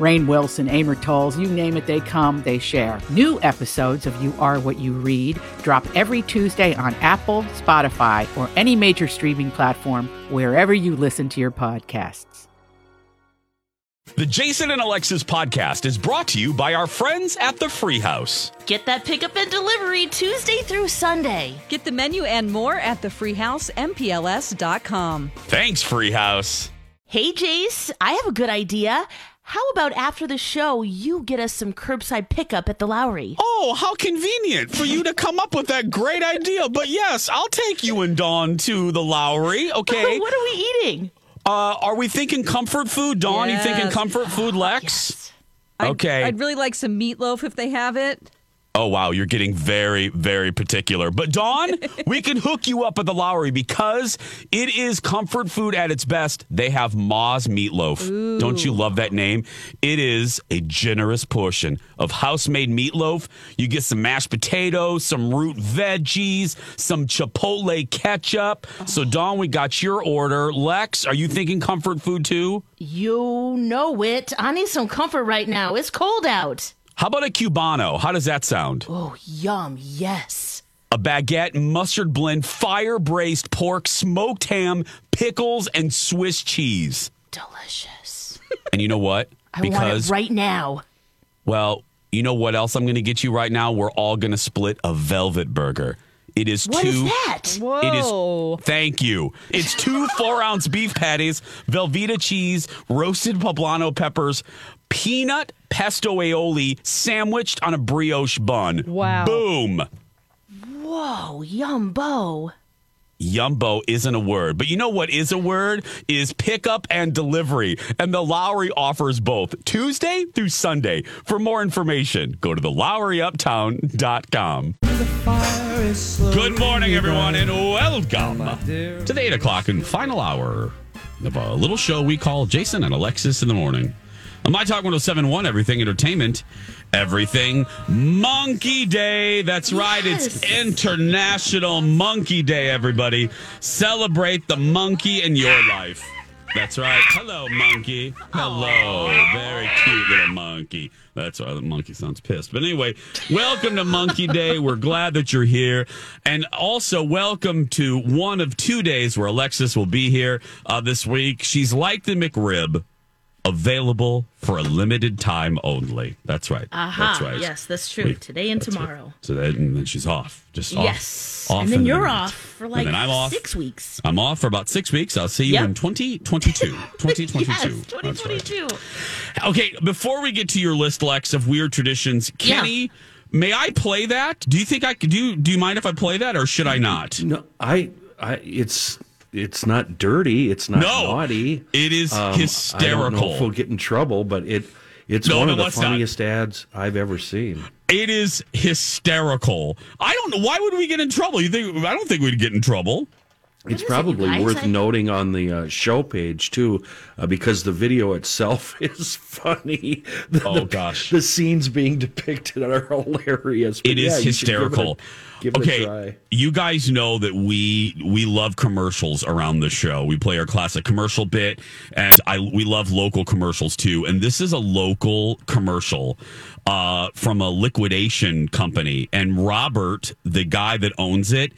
Rainn Wilson, Amor Towles, you name it, they come, they share. New episodes of You Are What You Read drop every Tuesday on Apple, Spotify, or any major streaming platform wherever you listen to your podcasts. The Jason and Alexis podcast is brought to you by our friends at the Free House. Get that pickup and delivery Tuesday through Sunday. Get the menu and more at the thefreehousempls.com. Thanks, Free House. Hey, Jace, I have a good idea. How about after the show, you get us some curbside pickup at the Lowry? Oh, how convenient for you to come up with that great idea. But yes, I'll take you and Dawn to the Lowry, okay? what are we eating? Uh, are we thinking comfort food? Dawn, Yes. you thinking comfort food, Lex? Yes. I'd- Okay. I'd, really like some meatloaf if they have it. Oh, wow. You're getting very, very particular. But, Dawn, we can hook you up at the Lowry because it is comfort food at its best. They have Ma's Meatloaf. Don't you love that name? It is a generous portion of house made meatloaf. You get some mashed potatoes, some root veggies, some Chipotle ketchup. So, Dawn, we got your order. Lex, are you thinking comfort food too? You know it. I need some comfort right now. It's cold out. How about a Cubano? How does that sound? Oh, yum. Yes. a baguette, mustard blend, fire braised pork, smoked ham, pickles, and Swiss cheese. Delicious. And you know what? I want it right now. well, you know what else I'm going to get you right now? We're all going to split a velvet burger. It is What two. is that? Whoa. is. Thank you. It's two four ounce beef patties, Velveeta cheese, roasted poblano peppers, peanut pesto aioli sandwiched on a brioche bun. Wow. Boom. Whoa, yumbo. Yumbo isn't a word, but you know what is a word? Is pickup and delivery. And the Lowry offers both Tuesday through Sunday. For more information, go to the LowryUptown.com. Good morning, everyone, and welcome to the 8 o'clock and final hour of a little show we call Jason and Alexis in the Morning. On My Talk 1071, Everything Entertainment, Everything Monkey Day. That's right, it's International Monkey Day, everybody. Celebrate the monkey in your life. That's right. Hello, monkey. Hello. Very cute little monkey. That's why the monkey sounds pissed. But anyway, welcome to Monkey Day. We're glad that you're here. And also, welcome to one of two days where Alexis will be here uh, this week. She's like the McRib, available for a limited time only. That's right. Aha. That's right. Yes, that's true. We- Today and that's it. tomorrow. So that, and then she's off. Just off. Yes. Off and then you're minute. off for And like then I'm off. six weeks. I'm off for about six weeks. I'll see you Yep. in 2022. 2022. Yes, That's right. 2022. Okay, before we get to your list, Lex, of weird traditions, Yeah. Kenny, may I play that? Do you think I could do? Do you mind if I play that, or should I not? No, I, I, it's, it's not dirty. It's not No, naughty. it is Um, I don't know hysterical. if we'll get in trouble, but it, it's No, one no, of the let's not. funniest ads I've ever seen. It is hysterical. I don't know why would we get in trouble. You think? I don't think we'd get in trouble. It's is it, probably worth I- noting on the uh, show page too, uh, because the video itself is funny. The, Oh, the- gosh. the scenes being depicted are hilarious. It yeah, is should give it a- hysterical. Give it, okay, a try. you guys know that we we love commercials around the show. We play our classic commercial bit, and I we love local commercials too. And this is a local commercial uh, from a liquidation company, and Robert, the guy that owns it.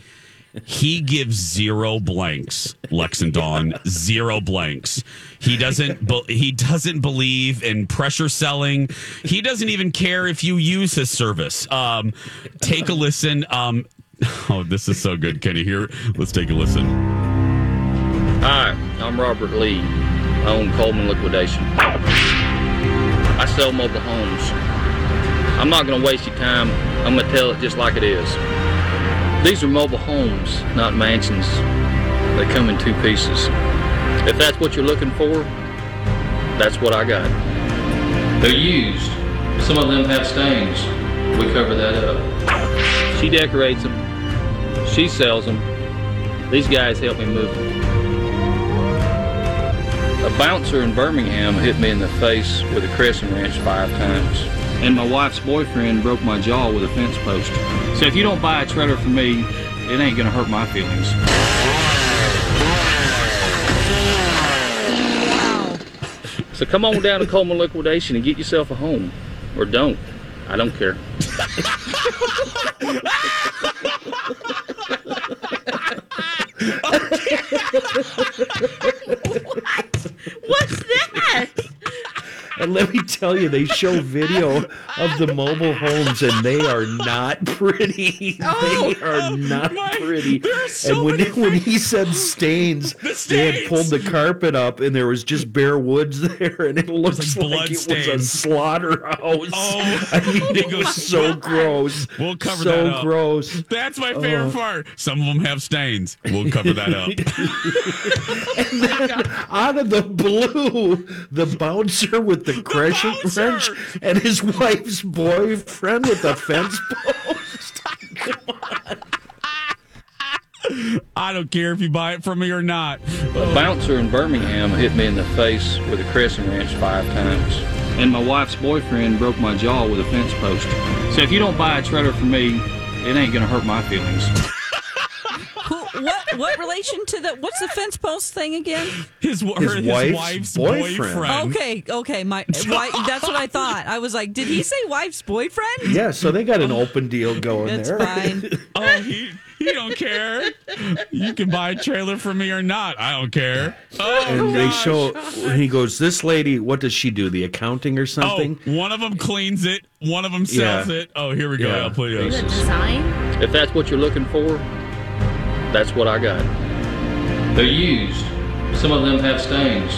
He gives zero blanks, Lex and Dawn. Zero blanks. He doesn't. Be, he doesn't believe in pressure selling. He doesn't even care if you use his service. Um, take a listen. Um, oh, this is so good. Can you hear? Let's take a listen. Hi, I'm Robert Lee. I own Coleman Liquidation. I sell mobile homes. I'm not going to waste your time. I'm going to tell it just like it is. These are mobile homes, not mansions. They come in two pieces. If that's what you're looking for, that's what I got. They're used. Some of them have stains. We cover that up. She decorates them. She sells them. These guys help me move them. A bouncer in Birmingham hit me in the face with a crescent wrench five times. And my wife's boyfriend broke my jaw with a fence post. So if you don't buy a trailer from me, it ain't gonna hurt my feelings. So come on down to Coleman Liquidation and get yourself a home. Or don't. I don't care. What? What's that? And let me tell you, they show video of the mobile homes, and they are not pretty. Oh, they are oh not my- pretty. so and when, many when he said stains, The they had pulled the carpet up, and there was just bare woods there, and it looks like it stains. was a slaughterhouse. Oh, I mean, it it was so gross. We'll cover so that up. So gross. That's my uh-huh. favorite Oh. part. Some of them have stains. We'll cover that up. and then, Out of the blue, the bouncer with the crescent bouncer! wrench and his wife's boyfriend with a fence post. Come on. I don't care if you buy it from me or not. A bouncer in Birmingham hit me in the face with a crescent wrench five times. And my wife's boyfriend broke my jaw with a fence post. So if you don't buy a trailer from me, it ain't gonna hurt my feelings. Who, what what relation to the what's the fence post thing again? His, His his wife's wife's, boyfriend. boyfriend. Okay, okay, my why, that's what I thought. I was like, did he say wife's boyfriend? Yeah, so they got an open deal going It's there. fine. Oh, he he don't care. You can buy a trailer from me or not. I don't care. Oh, And they gosh. show, he goes, This lady, what does she do? The accounting or Oh, something? one of them cleans it. One of them sells Yeah. it. Oh, here we go. Yeah. I'll put The it. design? If that's what you're looking for, that's what I got. They're used. Some of them have stains.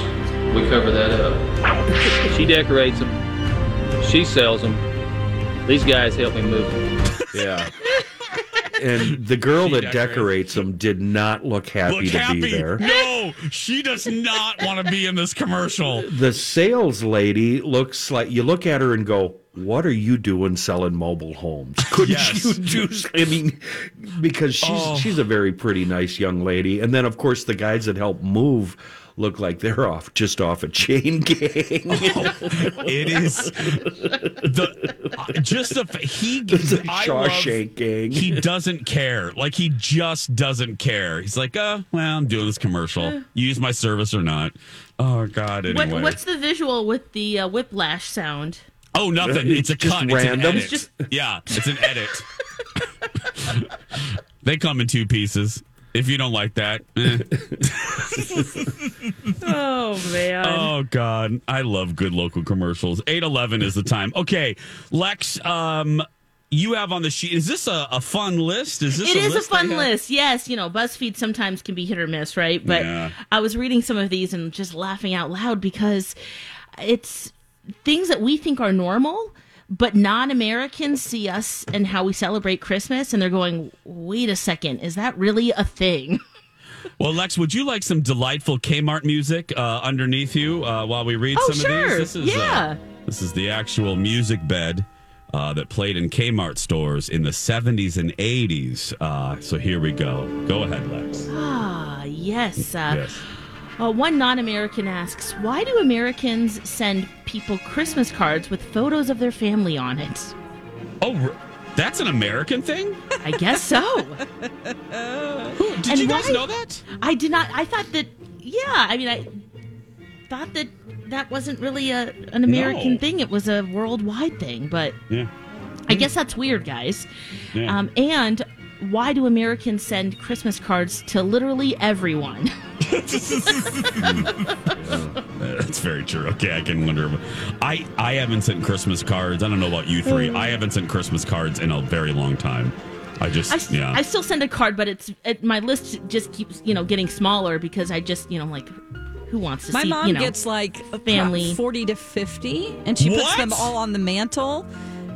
We cover that up. She decorates them. She sells them. These guys help me move them. Yeah. And the girl She that decorates. decorates them did not look happy Look to happy. be there. No, she does not want to be in this commercial. The sales lady looks like you look at her and go, "What are you doing selling mobile homes? Couldn't Yes. you do?" s- I mean, because she's Oh. she's a very pretty, nice young lady, and then of course the guys that help move look like they're off just off a chain gang. It is the just a he. It's a I love- Shawshank gang. He doesn't care. Like he just doesn't care. He's like, uh, well, I'm doing this commercial. Use my service or not. Oh God. Anyway. What, what's the visual with the uh, whiplash sound? Oh, nothing. It's a cut. random. It's an edit. yeah, it's an edit. they come in two pieces. If you don't like that, eh. Oh man. oh god, I love good local commercials. Eight eleven is the time. Okay, Lex, um, you have on the sheet. Is this a, a fun list? Is this It is a list they fun list. Yes, you know, BuzzFeed sometimes can be hit or miss, right? But Yeah. I was reading some of these and just laughing out loud because it's things that we think are normal, but non-Americans see us and how we celebrate Christmas and they're going, "Wait a second, is that really a thing?" Well, Lex, would you like some delightful Kmart music uh, underneath you uh, while we read Oh, some sure. of these? This is, Yeah. Uh, this is the actual music bed uh, that played in Kmart stores in the 70s and 80s. Uh, so here we go. Go ahead, Lex. Ah, yes. Uh, yes. Uh, one non American asks, Why do Americans send people Christmas cards with photos of their family on it? Oh, that's an American thing? I guess so. Who, did And you guys why- know that? I did not, I thought that, yeah, I mean, I thought that that wasn't really a, an American No. thing. It was a worldwide thing, but Yeah. I guess that's weird, guys. Yeah. Um, and why do Americans send Christmas cards to literally everyone? That's very true. Okay, I can wonder. I I haven't sent Christmas cards. I don't know about you three. Mm. I haven't sent Christmas cards in a very long time. I just I, s- yeah. I still send a card, but it's it, my list just keeps you know getting smaller because I just you know like who wants to My see? mom you know, gets like a family. forty to fifty, and she puts them all on the mantle,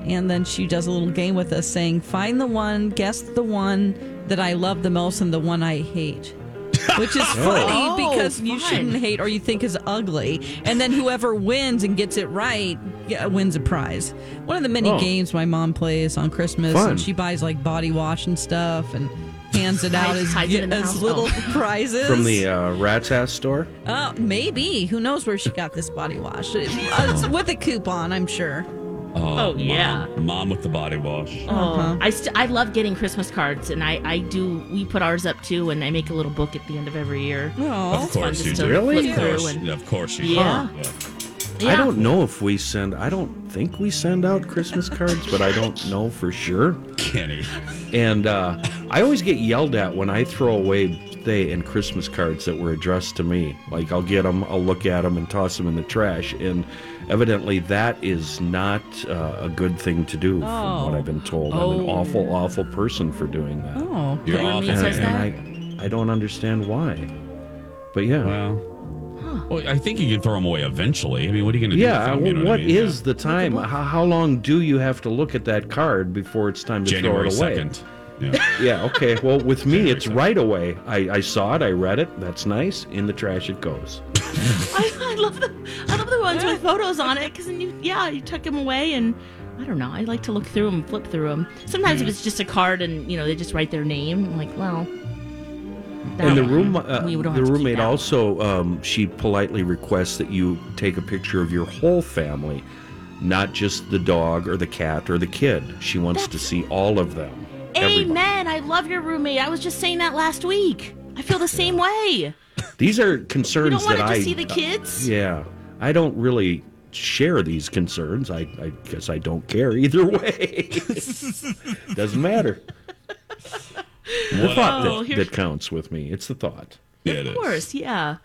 and then she does a little game with us, saying, "Find the one, guess the one that I love the most, and the one I hate." Which is funny Oh, because you fun. shouldn't hate or you think is ugly, and then whoever wins and gets it right yeah, wins a prize. One of the many Oh. games my mom plays on Christmas, Fun. and she buys like body wash and stuff, and hands it out Hides- as, hides it in the as house. little Oh. prizes From the uh, Rat's Ass store? uh, maybe. Who knows where she got this body wash? It- uh, it's with a coupon, I'm sure. Oh, yeah. Mom, mom with the body wash. Oh, I st- I love getting Christmas cards, and I I do. We put ours up too, and I make a little book at the end of every year. Oh, of course you do. Really? Of course, through and- of course you Yeah. do. Yeah. I don't know if we send. I don't think we send out Christmas cards, but I don't know for sure. Kenny. And uh, I always get yelled at when I throw away birthday and Christmas cards that were addressed to me. Like I'll get them, I'll look at them, and toss them in the trash. And evidently, that is not uh, a good thing to do, from what I've been told. I'm an Oh. awful, awful person for doing that. Oh, You're Your awful. roommate and, and? I, I don't understand why. But yeah. Well, well, I think you can throw them away eventually. I mean, what are you going to do? Yeah, with them? You know what I mean? is the time? How, how long do you have to look at that card before it's time to January throw it away? second? Yeah. Yeah, okay. Well, with me, January it's 2nd. right away. I, I saw it, I read it. That's nice. In the trash it goes. I, I love the I love the ones with photos on it because then you yeah you tuck them away and I don't know I like to look through them flip through them sometimes if it's just a card and you know they just write their name I'm like well and the room, uh, we don't the have to keep roommate also, um, she politely requests that you take a picture of your whole family, not just the dog or the cat or the kid. She wants to see all of them. everybody. Amen I love your roommate. I was just saying that last week. I feel the same way These are you concerns don't want that to I see the kids Yeah, I don't really share these concerns. I, I guess I don't care either way. Doesn't matter. The thought Oh, that, here's- that counts with me. It's the thought. Yeah, it Of is. course, yeah.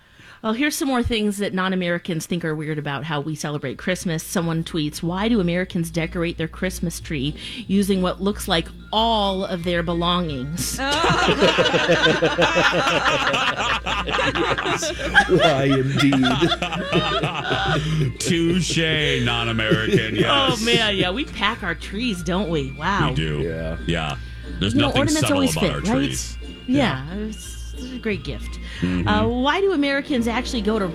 Well, here's some more things that non Americans think are weird about how we celebrate Christmas. Someone tweets, Why do Americans decorate their Christmas tree using what looks like all of their belongings? Oh. Why indeed? Touche, non-American. Yes. Oh, man, yeah. We pack our trees, don't we? Wow. we do. Yeah. yeah. There's You nothing ornaments subtle always about fit, our right? trees. Yeah, it's, it's a great gift. Mm-hmm. Uh, why do Americans actually go to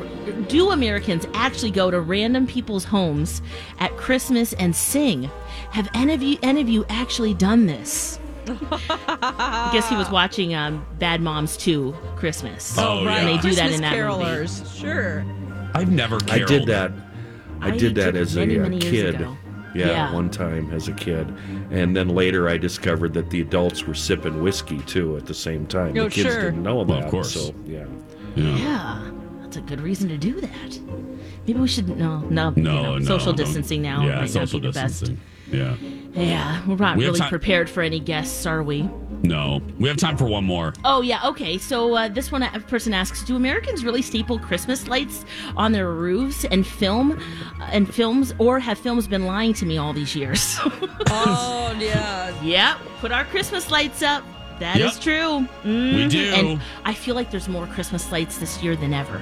do Americans actually go to random people's homes at Christmas and sing? Have any of you any of you actually done this? I guess he was watching um, Bad Moms 2 Christmas. Oh, right. yeah. And they do that in that movie. carolers. Sure. I've never. I did that. I, I did that did as a, many, many years kid. ago. Yeah, Yeah. one time as a kid, and then later I discovered that the adults were sipping whiskey too at the same time. Oh, the kids sure. didn't know Well, that. of course. So yeah. Yeah. Yeah, that's a good reason to do that. Maybe we should no no No, you know, no. social don't- distancing now Yeah, social be the best. distancing. Yeah. Yeah, we're not We really time- prepared for any guests, are we? No, we have time for one more. Oh yeah, okay. So uh, this one a person asks, do Americans really staple Christmas lights on their roofs and film uh, and films, or have films been lying to me all these years? Oh, yeah. yeah, put our Christmas lights up. That is Yep. true. Mhm. do. And I feel like there's more Christmas lights this year than ever.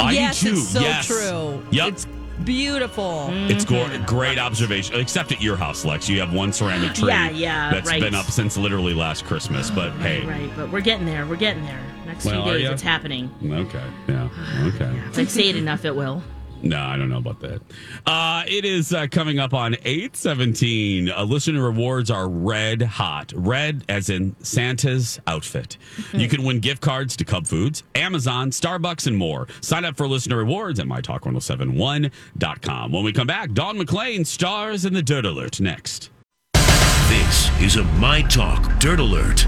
I yes, do too. it's so yes. true. Yep. It's beautiful. It's go- Mm-hmm. great observation, except at your house, Lex. You have one ceramic tree Yeah, yeah, that's right. been up since literally last Christmas. But hey, Right, but we're getting there. We're getting there. Next Well, few are days, ya? it's happening. okay, yeah, okay. If I say it enough, it will. No, I don't know about that. Uh, it is uh, coming up on 817. Uh, listener rewards are red hot. Red as in Santa's outfit. You can win gift cards to Cub Foods, Amazon, Starbucks, and more. Sign up for listener rewards at mytalk1071.com. When we come back, Dawn McClain stars in the Dirt Alert next. This is a My Talk Dirt Alert.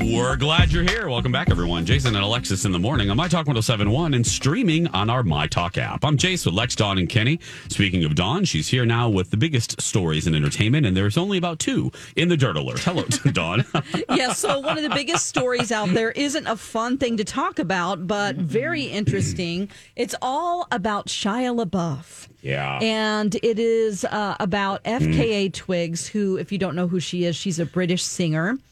We're glad you're here. Welcome back, everyone. Jason and Alexis in the morning on My Talk 1071 and streaming on our My Talk app. I'm Jace with Lex, Dawn, and Kenny. Speaking of Dawn, she's here now with the biggest stories in entertainment, and there's only about two in the Dirt Alert. Hello, Dawn. yeah, so one of the biggest stories out there isn't a fun thing to talk about, but very interesting. It's all about Shia LaBeouf. yeah. And it is uh, about FKA Twigs, who, if you don't know who she is, she's a British singer.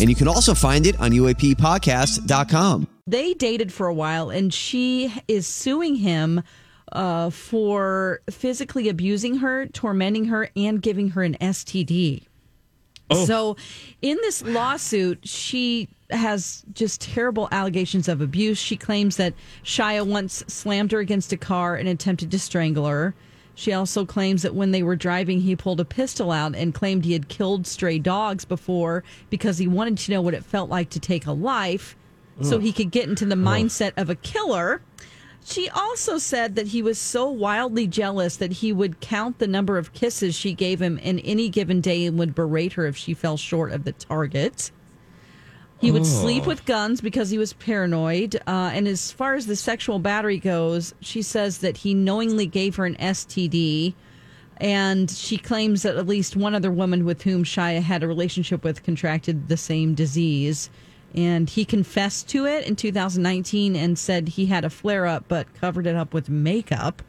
And you can also find it on UAPpodcast.com. they dated for a while, and she is suing him uh, for physically abusing her, tormenting her, and giving her an STD. So, in this lawsuit, she has just terrible allegations of abuse. She claims that Shia once slammed her against a car and attempted to strangle her. She also claims that when they were driving, he pulled a pistol out and claimed he had killed stray dogs before because he wanted to know what it felt like to take a life so he could get into the mindset of a killer. She also said that he was so wildly jealous that he would count the number of kisses she gave him in any given day and would berate her if she fell short of the target. He would sleep with guns because he was paranoid. Uh, and as far as the sexual battery goes, she says that he knowingly gave her an STD. And she claims that at least one other woman with whom Shia had a relationship with contracted the same disease. And he confessed to it in 2019 and said he had a flare up, but covered it up with makeup.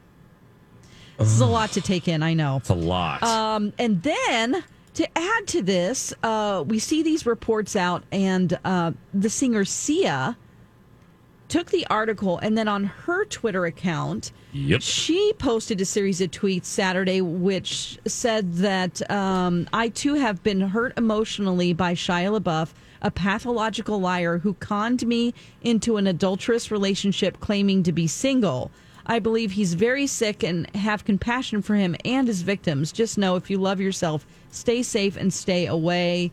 This is a lot to take in, I know. It's a lot. Um, and then to add to this, uh, we see these reports out, and uh, the singer Sia took the article and then on her Twitter account, Yep. she posted a series of tweets Saturday which said that um, I too have been hurt emotionally by Shia LaBeouf, a pathological liar who conned me into an adulterous relationship claiming to be single. I believe he's very sick and have compassion for him and his victims. Just know if you love yourself, stay safe and stay away.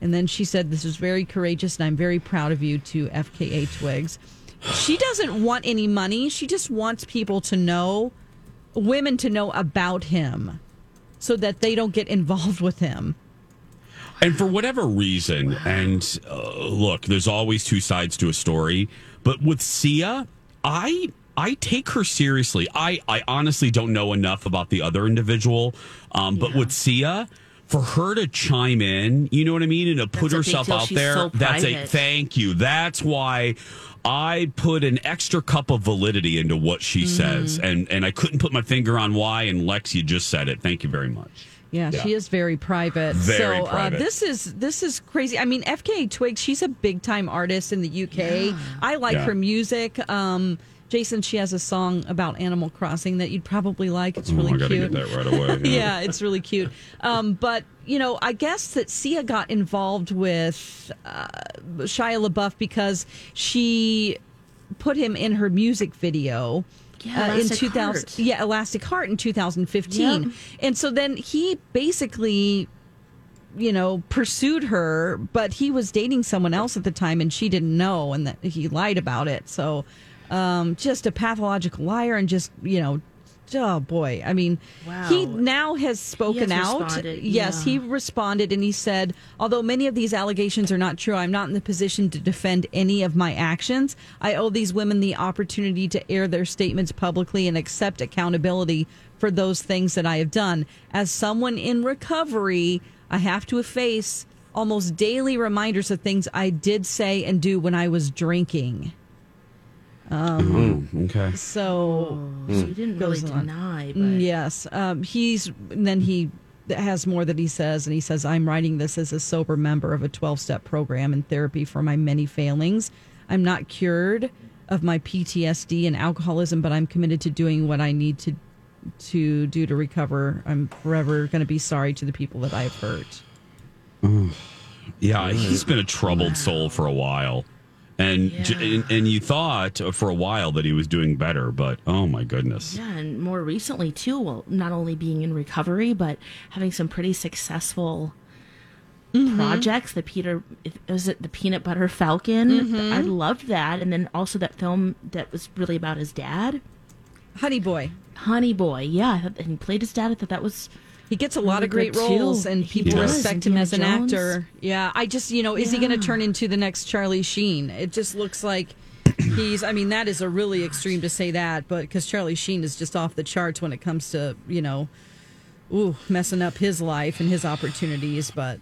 And then she said, This is very courageous and I'm very proud of you to FKA Twigs. She doesn't want any money. She just wants people to know, women to know about him so that they don't get involved with him. And for whatever reason, and uh, look, there's always two sides to a story, but with Sia, I I take her seriously. I I honestly don't know enough about the other individual, um, but with Sia. For her to chime in, you know what I mean, and to put a herself out She's there, so that's a thank you. That's why I put an extra cup of validity into what she says, Mm-hmm. and and I couldn't put my finger on why. And Lex, you just said it. Thank you very much. Yeah, Yeah. she is very private. Very so private. Uh, this is this is crazy. I mean, FKA Twigs, she's a big time artist in the UK. I like Yeah. her music. Um, Jason, she has a song about Animal Crossing that you'd probably like. It's really oh, I gotta cute. get that right away. yeah, it's really cute. Um, but you know, I guess that Sia got involved with uh, Shia LaBeouf because she put him in her music video. Yeah, uh, in Elastic 2000 Heart. yeah elastic heart in 2015 Yep. and so then he basically you know pursued her but he was dating someone else at the time and she didn't know and that he lied about it so um just a pathological liar and just you know oh boy. I mean Wow. he now has spoken has out. responded, yes yeah. he responded and he said although many of these allegations are not true i'm not in the position to defend any of my actions. I owe these women the opportunity to air their statements publicly and accept accountability for those things that i have done. As someone in recovery i have to face almost daily reminders of things i did say and do when i was drinking Oh, okay. so So he didn't really on. deny, but Mm, Yes. Um, he's then he has more that he says, and he says, "I'm writing this as a sober member of a 12 step program in therapy for my many failings. I'm not cured of my PTSD and alcoholism, but I'm committed to doing what I need to to do to recover. I'm forever going to be sorry to the people that I've hurt." Yeah, he's been a troubled soul for a while. And, j Yeah. and and you thought for a while that he was doing better, but oh my goodness. yeah, and more recently too. Well, not only being in recovery, but having some pretty successful mm-hmm. projects. The Peter was it the Peanut Butter Falcon? Mm-hmm. I loved that, and then also that film that was really about his dad, Honey boy. Honey Boy. Yeah, and he played his dad. I thought that was He gets a lot of great roles, and people respect him as an Jones. actor. Yeah, I just, you know, is he going to turn into the next, you know, is he going to turn into the next Charlie Sheen? It just looks like he's, I mean, that is a really extreme to say that, but because Charlie Sheen is just off the charts when it comes to, you know, ooh, messing up his life and his opportunities. But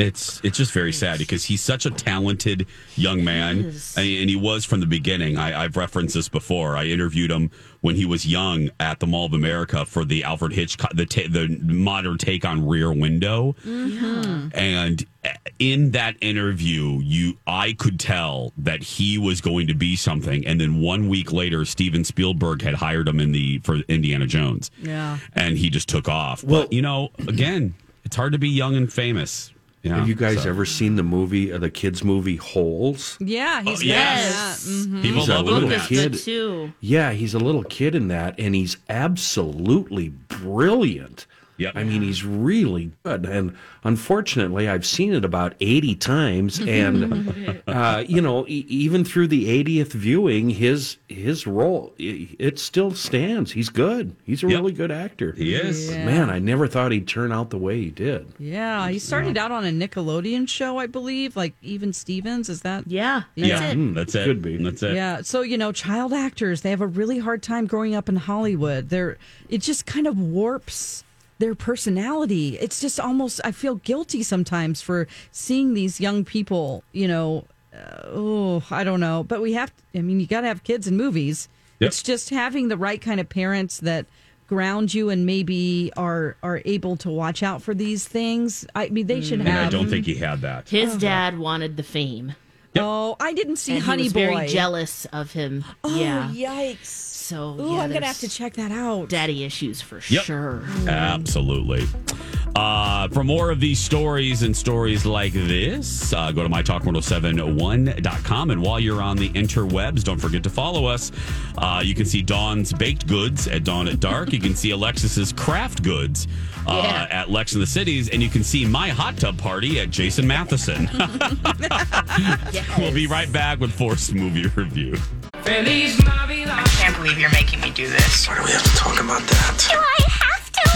It's it's just very sad because he's such a talented young man, is. and, and he was from the beginning. I, I've referenced this before. I interviewed him when he was young at the Mall of America for the Alfred Hitchcock, the ta- the modern take on Rear Window, mm-hmm. and in that interview, you I could tell that he was going to be something. And then one week later, Steven Spielberg had hired him in the for Indiana Jones, Yeah. and he just took off. Well- but, you know, again, it's hard to be young and famous. Yeah, Have you guys so. ever seen the movie, uh, the kids' movie Holes? yeah, he's Oh, yes. at that. Mhm. People He's a little him in Book that. is kid. too. Yeah, he's a little kid in that, and he's absolutely brilliant. Yep. I mean, he's really good. And unfortunately, I've seen it about 80 times. And, uh, you know, e- even through the 80th viewing, his his role, i- it still stands. He's good. He's a Yep. really good actor. He is. Yeah. Man, I never thought he'd turn out the way he did. Yeah, he started out on a Nickelodeon show, I believe, like Even Stevens. Is that? Yeah, that's Yeah, it. Hmm, that's it. Could be. That's it. Yeah. So you know, child actors they have a really hard time growing up in Hollywood. They're it just kind of warps their personality. It's just almost I feel guilty sometimes for seeing these young people. You know, uh, oh I don't know, but we have. I mean, you got to have kids in movies. Yep. It's just having the right kind of parents that ground you and maybe are are able to watch out for these things. I mean, they should And have. I don't think he had that. His dad wanted the fame. Oh, I didn't see And Honey he was Boy. very jealous of him. Oh, yeah. yikes! So Ooh, yeah, I'm gonna have to check that out. daddy issues for Yep. sure. Absolutely. Uh, for more of these stories and stories like this, uh, go to mytalk1071.com. And while you're on the interwebs, don't forget to follow us. Uh, you can see Dawn's Baked Goods at Dawn at Dark. You can see Alexis's Craft Goods uh, Yeah. at Lex in the Cities. And you can see my hot tub party at Jason Matheson. We'll be right back with Forced Movie Review. I can't believe you're making me do this. Why do we have to talk about that? Do I have to?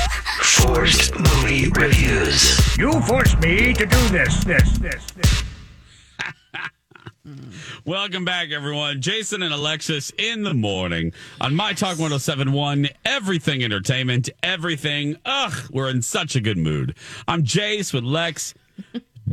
Forced movie reviews. You forced me to do this, this, this, this. Welcome back, everyone. Jason and Alexis in the morning on My Talk 1071, everything entertainment, everything. Ugh, we're in such a good mood. I'm Jace with Lex.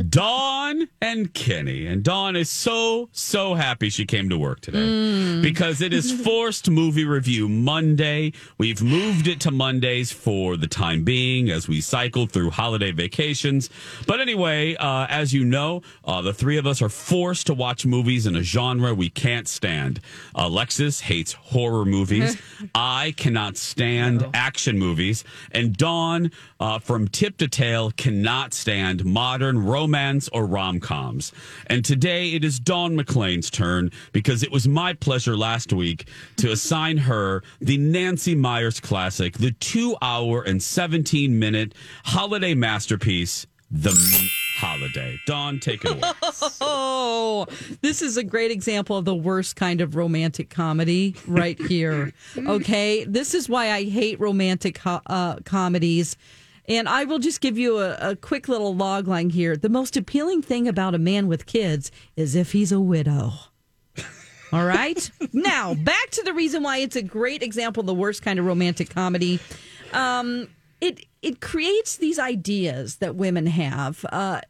Dawn and Kenny. And Dawn is so, so happy she came to work today because it is forced movie review Monday. We've moved it to Mondays for the time being as we cycle through holiday vacations. But anyway, uh, as you know, uh, the three of us are forced to watch movies in a genre we can't stand. Alexis hates horror movies. I cannot stand action movies. And Dawn, uh, from tip to tail, cannot stand modern romance or rom coms. And today it is Dawn McClain's turn because it was my pleasure last week to assign her the Nancy Meyers classic, the two hour and 17 minute holiday masterpiece, The Holiday. Dawn, take it away. Oh, this is a great example of the worst kind of romantic comedy right here. Okay, this is why I hate romantic uh, comedies. And I will just give you a, a quick little log line here. The most appealing thing about a man with kids is if he's a widow. All right. now, back to the reason why it's a great example of the worst kind of romantic comedy. Um, it it creates these ideas that women have. Uh,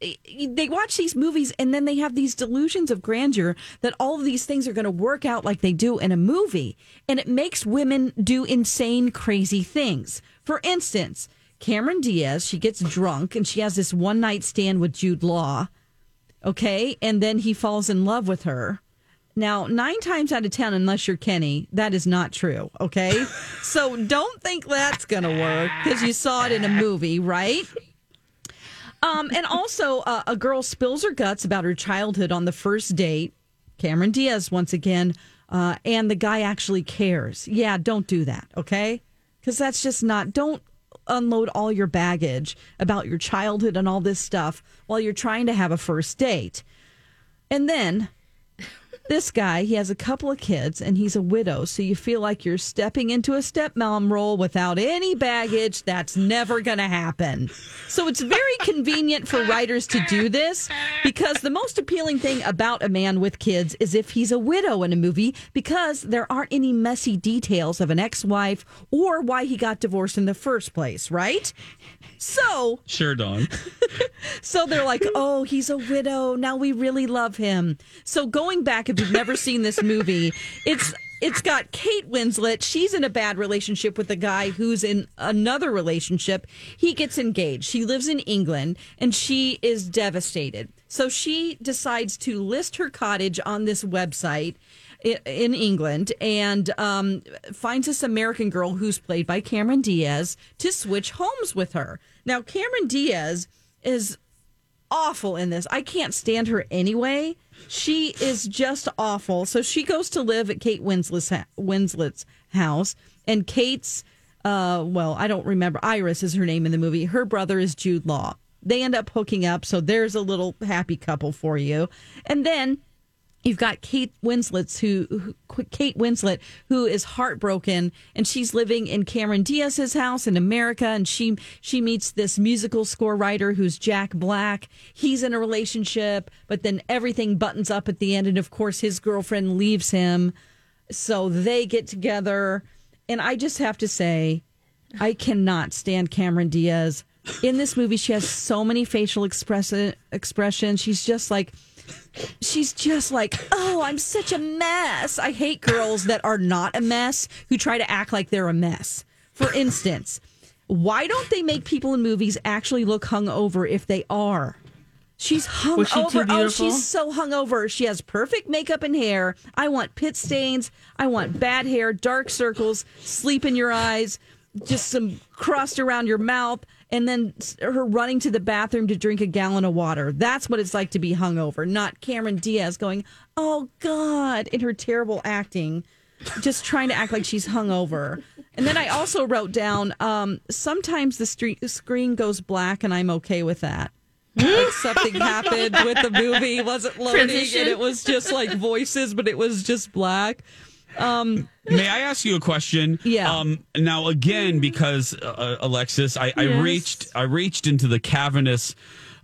they watch these movies and then they have these delusions of grandeur that all of these things are going to work out like they do in a movie. And it makes women do insane, crazy things. For instance, Cameron Diaz, she gets drunk and she has this one night stand with Jude Law. Okay. And then he falls in love with her. Now, nine times out of 10, unless you're Kenny, that is not true. Okay. so don't think that's going to work because you saw it in a movie, right? Um, and also, uh, a girl spills her guts about her childhood on the first date. Cameron Diaz, once again, uh, and the guy actually cares. Yeah, don't do that, okay? Because that's just not, don't unload all your baggage about your childhood and all this stuff while you're trying to have a first date. And then this guy, he has a couple of kids and he's a widow. So you feel like you're stepping into a stepmom role without any baggage. That's never going to happen. So it's very convenient for writers to do this because the most appealing thing about a man with kids is if he's a widow in a movie because there aren't any messy details of an ex wife or why he got divorced in the first place, right? So Sure, Dawn. so they're like, oh, he's a widow. Now we really love him. So going back, if you've never seen this movie, it's it's got Kate Winslet. She's in a bad relationship with a guy who's in another relationship. He gets engaged. She lives in England and she is devastated. So she decides to list her cottage on this website in England and um, finds this American girl who's played by Cameron Diaz to switch homes with her. Now, Cameron Diaz is awful in this. I can't stand her anyway. She is just awful. So she goes to live at Kate Winslet's, Winslet's house, and Kate's, uh, well, I don't remember. Iris is her name in the movie. Her brother is Jude Law. They end up hooking up, so there's a little happy couple for you. And then You've got Kate Winslet's who, who Kate Winslet who is heartbroken and she's living in Cameron Diaz's house in America and she she meets this musical score writer who's Jack Black. He's in a relationship, but then everything buttons up at the end and of course his girlfriend leaves him. So they get together and I just have to say I cannot stand Cameron Diaz. In this movie she has so many facial express- expressions. She's just like she's just like, oh, I'm such a mess. I hate girls that are not a mess who try to act like they're a mess. For instance, why don't they make people in movies actually look hungover if they are? She's hung she over. Oh, she's so hungover. She has perfect makeup and hair. I want pit stains. I want bad hair, dark circles, sleep in your eyes, just some crust around your mouth, and then her running to the bathroom to drink a gallon of water. That's what it's like to be hungover, not Cameron Diaz going, "Oh God," in her terrible acting, just trying to act like she's hungover. And then I also wrote down, um, sometimes the street, screen goes black, and I'm okay with that. like something happened with the movie, wasn't loading, Transition. and it was just like voices, but it was just black. Um, May I ask you a question? Yeah. Um, now again, because uh, Alexis, I, I reached, I reached into the cavernous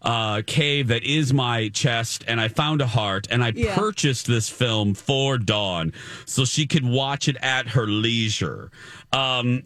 uh, cave that is my chest, and I found a heart, and I Yeah. purchased this film for Dawn so she could watch it at her leisure. Um,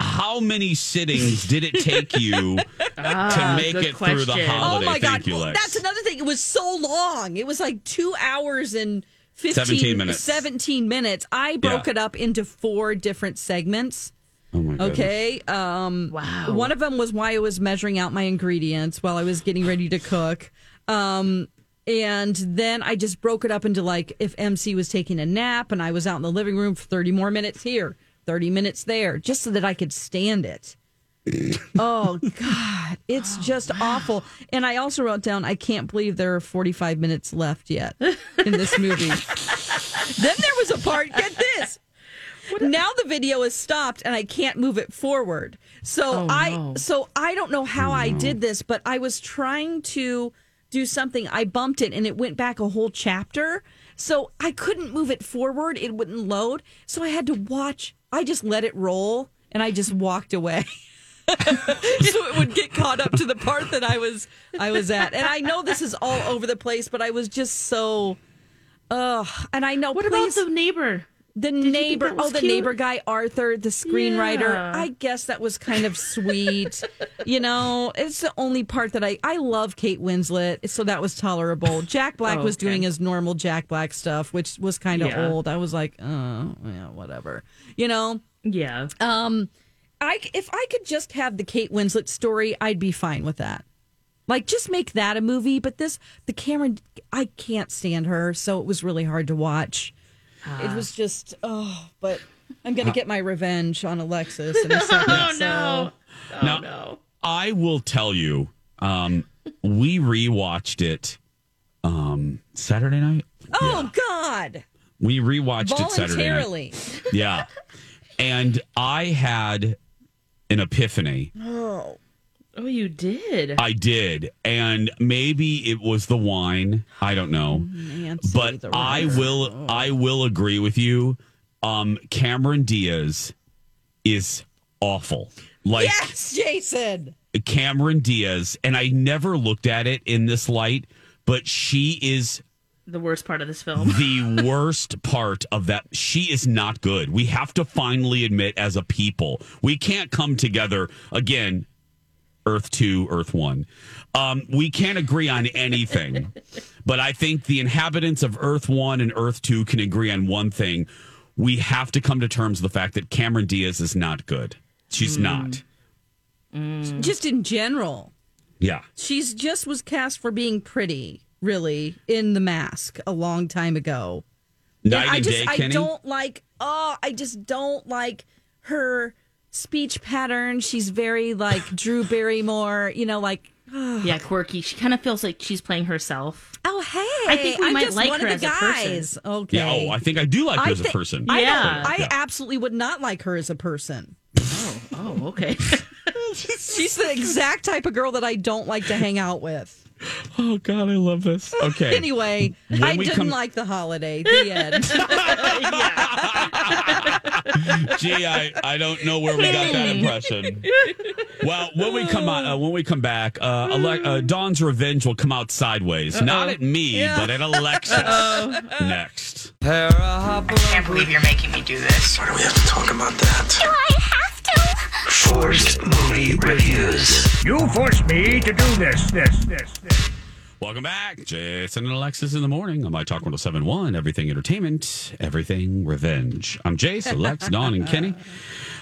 how many sittings did it take you to make good it through the holiday? Oh my Thank god, you, Lex. that's another thing. It was so long. It was like two hours and 15, 17 minutes. 17 minutes. I broke Yeah. it up into four different segments. Oh my goodness. Okay. Um, Wow. One of them was why I was measuring out my ingredients while I was getting ready to cook. Um, and then I just broke it up into like if MC was taking a nap and I was out in the living room for 30 more minutes here, 30 minutes there, just so that I could stand it. Oh God, it's just awful. And I also wrote down, I can't believe there are 45 minutes left yet in this movie. then there was a part, get this. Now the video is stopped and I can't move it forward. So Oh, I no. so I don't know how I oh, did this, but I was trying to do something. I bumped it and it went back a whole chapter. So I couldn't move it forward. It wouldn't load. So I had to watch. I just let it roll and I just walked away. so it would get caught up to the part that I was I was at. And I know this is all over the place, but I was just so ugh. And I know What please, about the neighbor? the think neighbor, oh, the cute? neighbor guy, Arthur, the screenwriter. Yeah. I guess that was kind of sweet. you know, it's the only part that I I love Kate Winslet, so that was tolerable. Jack Black Oh, was okay. doing his normal Jack Black stuff, which was kind of Yeah. old. I was like, oh, yeah, whatever. You know, Yeah. um, I if I could just have the Kate Winslet story, I'd be fine with that. Like, just make that a movie. But this, the Cameron, I can't stand her, so it was really hard to watch. It was just, oh, but I'm gonna get my revenge on Alexis in a second. Oh so- no. Oh Now- no. I will tell you, um, we rewatched it um, Saturday night. Oh God! We rewatched it Saturday night. Yeah. And I had an epiphany. Oh. Oh, you did. I did, and maybe it was the wine. I don't know, Nancy, but I will. I will agree with you. Um, Cameron Diaz is awful. Like yes, Jason. Cameron Diaz, and I never looked at it in this light, but she is the worst part of this film. the worst part of that. She is not good. We have to finally admit, as a people, we can't come together again. Earth two, Earth one. Um, we can't agree on anything, but I think the inhabitants of Earth one and Earth two can agree on one thing. We have to come to terms with the fact that Cameron Diaz is not good. She's not. Just in general, Yeah. she's just was cast for being pretty. Really, in The Mask a long time ago. Night and I and just day, I Kenny. don't like oh I just don't like her speech pattern. She's very like Drew Barrymore, you know, like yeah, quirky. She kind of feels like she's playing herself. oh hey, I think we I'm might just like one her of the as a person. guys. Okay. Yeah. Oh, I think I do like her I as a thi- person. I Yeah. don't. I Yeah. absolutely would not like her as a person. Oh, Oh, okay. She's the exact type of girl that I don't like to hang out with. Oh God, I love this. Okay. Anyway, When I didn't come- like the holiday. The end. Gee, I, I don't know where we got that impression. Well, when we come on, uh, when we come back, uh, Ale- uh, Dawn's revenge will come out sideways, not at me, but at Alexis. Next. I can't believe you're making me do this. Why do we have to talk about that? Forced movie reviews. You forced me to do this, this, this, this. Welcome back, Jason and Alexis in the morning I'm on my Talk 1071, Everything Entertainment, Everything Revenge. I'm Jace, Alex, Dawn, and Kenny.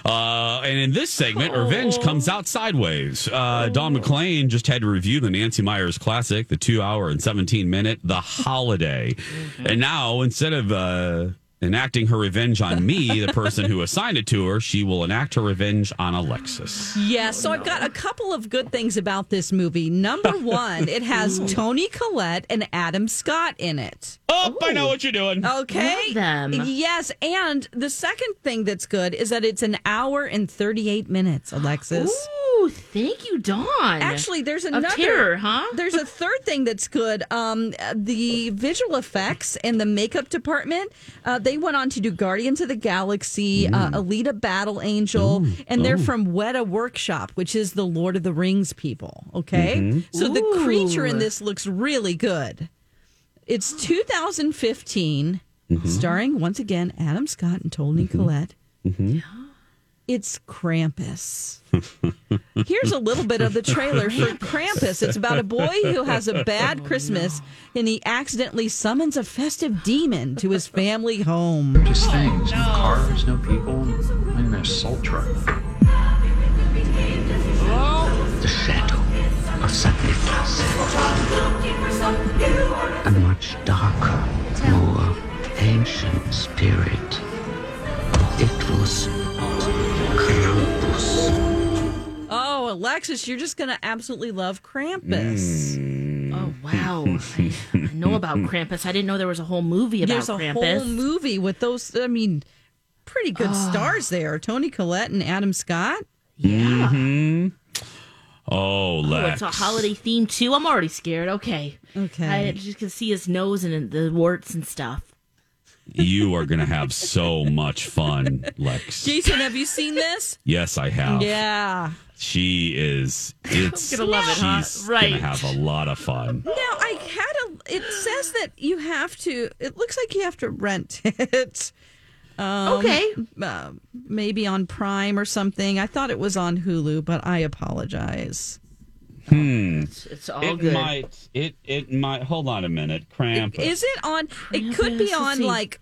Uh, and in this segment, Revenge comes out sideways. Uh, Dawn McClain just had to review the Nancy Meyers classic, the two hour and 17 minute, The Holiday. And now, instead of uh, enacting her revenge on me, the person who assigned it to her, she will enact her revenge on Alexis. Yeah, so I've got a couple of good things about this movie. Number one, it has Toni Collette and Adam Scott in it. Oh, I know what you're doing. Okay. Love them. Yes, and the second thing that's good is that it's an hour and 38 minutes, Alexis. Ooh, thank you, Dawn. Actually, there's Of another terror, huh? There's a third thing that's good. Um, the visual effects and the makeup department. Uh, they went on to do Guardians of the Galaxy, uh, Alita Battle Angel, and they're from Weta Workshop, which is the Lord of the Rings people. Okay, so the creature in this looks really good. It's 2015, starring once again Adam Scott and Toni Collette. It's Krampus. Here's a little bit of the trailer for Krampus. It's about a boy who has a bad Christmas and he accidentally summons a festive demon to his family home. Just things. No cars, no people, not even a salt truck. The shadow of sacrifice. A much darker, more ancient spirit. It was Krampus. Oh, Alexis, you're just going to absolutely love Krampus. Oh wow! I, I know about Krampus. I didn't know there was a whole movie about Krampus. There's a Krampus. whole movie with those, I mean, pretty good stars there Toni Collette and Adam Scott. yeah. Hmm. Oh, Oh, it's a holiday theme too. I'm already scared. Okay. Okay. I just can see his nose and the warts and stuff. You are going to have so much fun, Lex. Jason, have you seen this? Yes, I have. Yeah. She is. It's gonna love it, huh? She's Right. gonna have a lot of fun. Now I had a. It says that you have to. It looks like you have to rent it. Um, Okay. uh, maybe on Prime or something. I thought it was on Hulu, but I apologize. Hmm. It's, it's all It good. might. It. It might. Hold on a minute. Krampus. Is it on? It could be on like.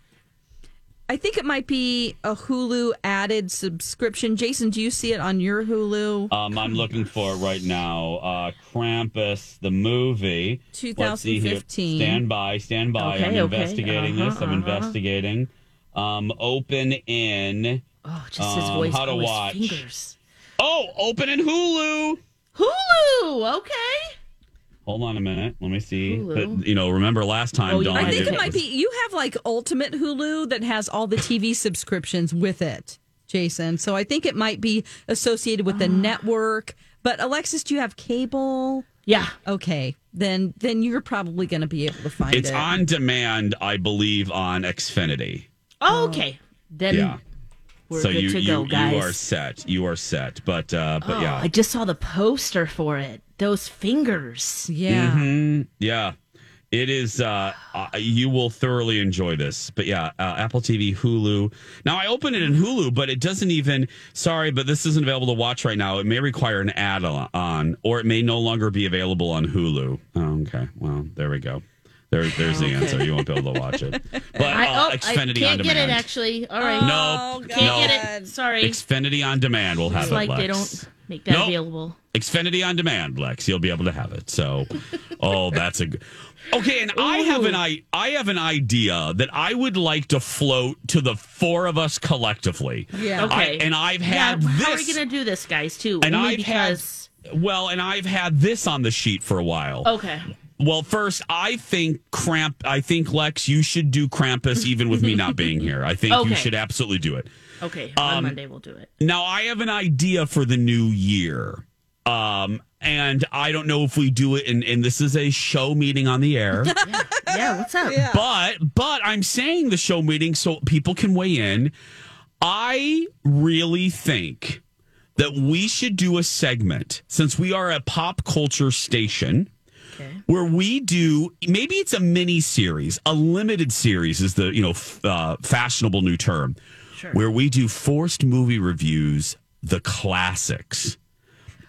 I think it might be a Hulu added subscription. Jason, do you see it on your Hulu? Um, I'm looking for it right now. Uh, Krampus, the movie. Let's see here. 2015. Stand by. Stand by. Okay, I'm investigating this. Uh-huh, I'm uh-huh. investigating. Um, open in. oh, just his um, voice. how to oh, his watch. fingers. Oh, open in Hulu. Hulu. Okay. Hold on a minute. Let me see. Hulu. But, you know, remember last time, Oh. Dawn? I think did- it might be. You have like Ultimate Hulu that has all the TV subscriptions with it, Jason. So I think it might be associated with the ah. network. But Alexis, do you have cable? Yeah. Okay. Then then you're probably going to be able to find It's it. It's on demand, I believe, on Xfinity. Oh, okay. Then yeah. We're so good you to you, go, guys. you are set. You are set. But uh but oh, yeah. I just saw the poster for it. Those fingers. Yeah. Mhm. Yeah. It is. Uh, uh, you will thoroughly enjoy this. But yeah, uh, Apple TV, Hulu. Now I open it in Hulu, but it doesn't even. Sorry, but this isn't available to watch right now. It may require an add on, or it may no longer be available on Hulu. Oh, okay. Well, there we go. There, there's the answer. You won't be able to watch it. But I, uh, oh, I Xfinity can't on get demand. it actually. All right. No, can't no. get it. Sorry. Xfinity on demand will have It's it. like they don't make that Nope. available. Xfinity on demand, Lex. You'll be able to have it. So, oh, that's a good. Okay, and I have an I I have an idea that I would like to float to the four of us collectively. Yeah. Okay. I, and I've Yeah, had how are we gonna do this, guys? Too. and Only I've because. had well, and I've had this on the sheet for a while. Okay. Well, first, I think Cramp. I think Lex, you should do Krampus, even with me not being here. I think you should absolutely do it. Okay. On Um, Monday we'll do it. Now I have an idea for the new year. Um, and I don't know if we do it and, and this is a show meeting on the air. Yeah. What's up? but but I'm saying the show meeting so people can weigh in. I really think that we should do a segment since we are a pop culture station where we do maybe it's a mini series, a limited series is the you know f- uh, fashionable new term, where we do forced movie reviews, the classics,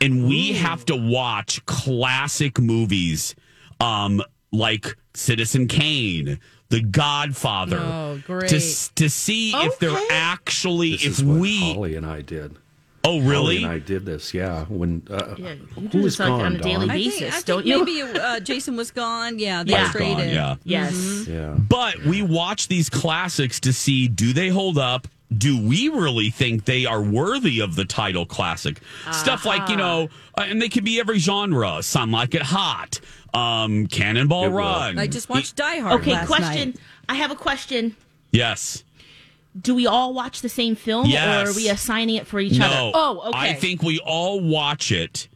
and we have to watch classic movies, um, like Citizen Kane. The Godfather. Oh, great. To, to see if they're actually, This if is what we. Holly and I did. Oh, really? Holly and I did this. Yeah. When uh, Yeah, you who do was this like gone? on a daily Dawn? I think, I think don't you? maybe uh, Jason was gone. Yeah, they I was traded. gone, yeah. Yes. Yeah. But we watch these classics to see do they hold up? Do we really think they are worthy of the title classic? Stuff like, you know, uh, and they could be every genre. Some like it hot. Um, Cannonball It will. Run. I just watched Die Hard. Okay. last Question. night. I have a question. Yes. Do we all watch the same film, Yes. or are we assigning it for each No. other? Oh, okay. I think we all watch it.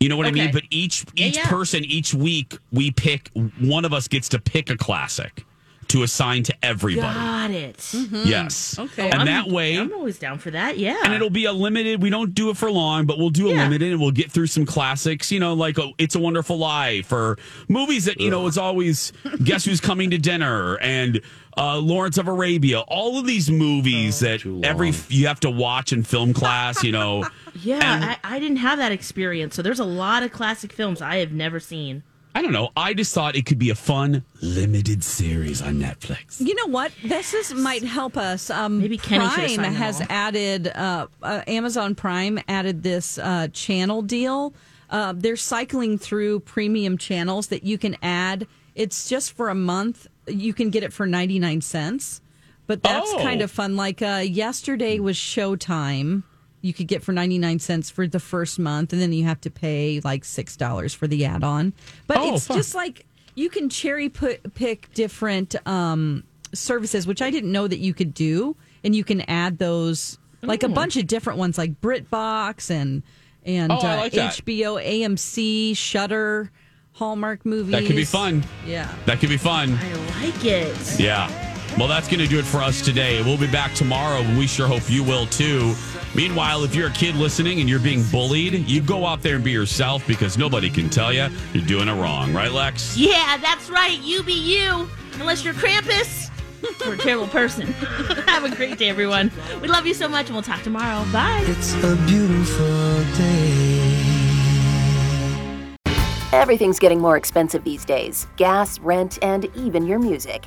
You know what I mean? But each Yeah, each yeah. person each week we pick one of us gets to pick a classic to assign to everybody. Got it. Yes. Okay. And I'm- that way I'm always down for that. Yeah. and it'll be a limited. We don't do it for long, but we'll do a Yeah. limited, and we'll get through some classics. You know, like oh, "It's a Wonderful Life" or movies that you know it's always "Guess Who's Coming to Dinner" and uh, "Lawrence of Arabia." All of these movies that every you have to watch in film class. You know, yeah, I, I didn't have that experience. So there's a lot of classic films I have never seen. I don't know. I just thought it could be a fun limited series on Netflix. You know what? This is might help us. Um, Maybe Kenny Prime has added. Uh, uh, Amazon Prime added this uh, channel deal. Uh, they're cycling through premium channels that you can add. It's just for a month. You can get it for ninety nine cents, but that's Oh. kind of fun. Like uh, yesterday was Showtime. You could get for ninety nine cents for the first month, and then you have to pay like six dollars for the add on. But Oh, it's fun. just like you can cherry put, pick different um, services, which I didn't know that you could do, and you can add those like a bunch of different ones, like BritBox and and Oh, uh, like. HBO, AMC, Shudder, Hallmark movies. That could be fun. Yeah. That could be fun. I like it. Yeah. Well, that's going to do it for us today. We'll be back tomorrow, and we sure hope you will too. Meanwhile, if you're a kid listening and you're being bullied, you go out there and be yourself because nobody can tell you you're doing it wrong. Right, Lex? Yeah, that's right. You be you. Unless you're Krampus. You're a terrible person. Have a great day, everyone. We love you so much, and we'll talk tomorrow. Bye. It's a beautiful day. Everything's getting more expensive these days gas, rent, and even your music.